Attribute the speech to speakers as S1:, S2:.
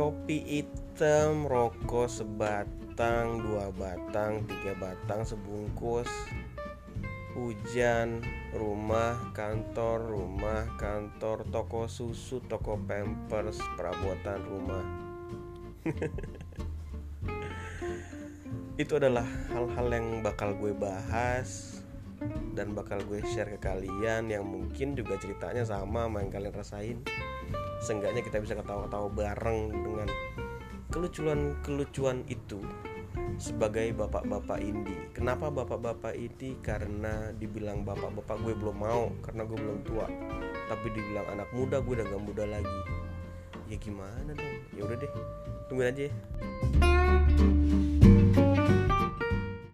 S1: kopi hitam, rokok sebatang, dua batang, tiga batang sebungkus, hujan, rumah, kantor, rumah, kantor, toko susu, toko pampers, perabotan rumah. Itu adalah hal-hal yang bakal gue bahas dan bakal gue share ke kalian yang mungkin juga ceritanya sama sama yang kalian rasain seenggaknya kita bisa ketawa-ketawa bareng dengan kelucuan-kelucuan itu sebagai bapak-bapak indie kenapa bapak-bapak ini karena dibilang bapak-bapak gue belum mau karena gue belum tua. Tapi dibilang anak muda gue udah gak muda lagi. Ya gimana dong? Ya udah deh tungguin aja ya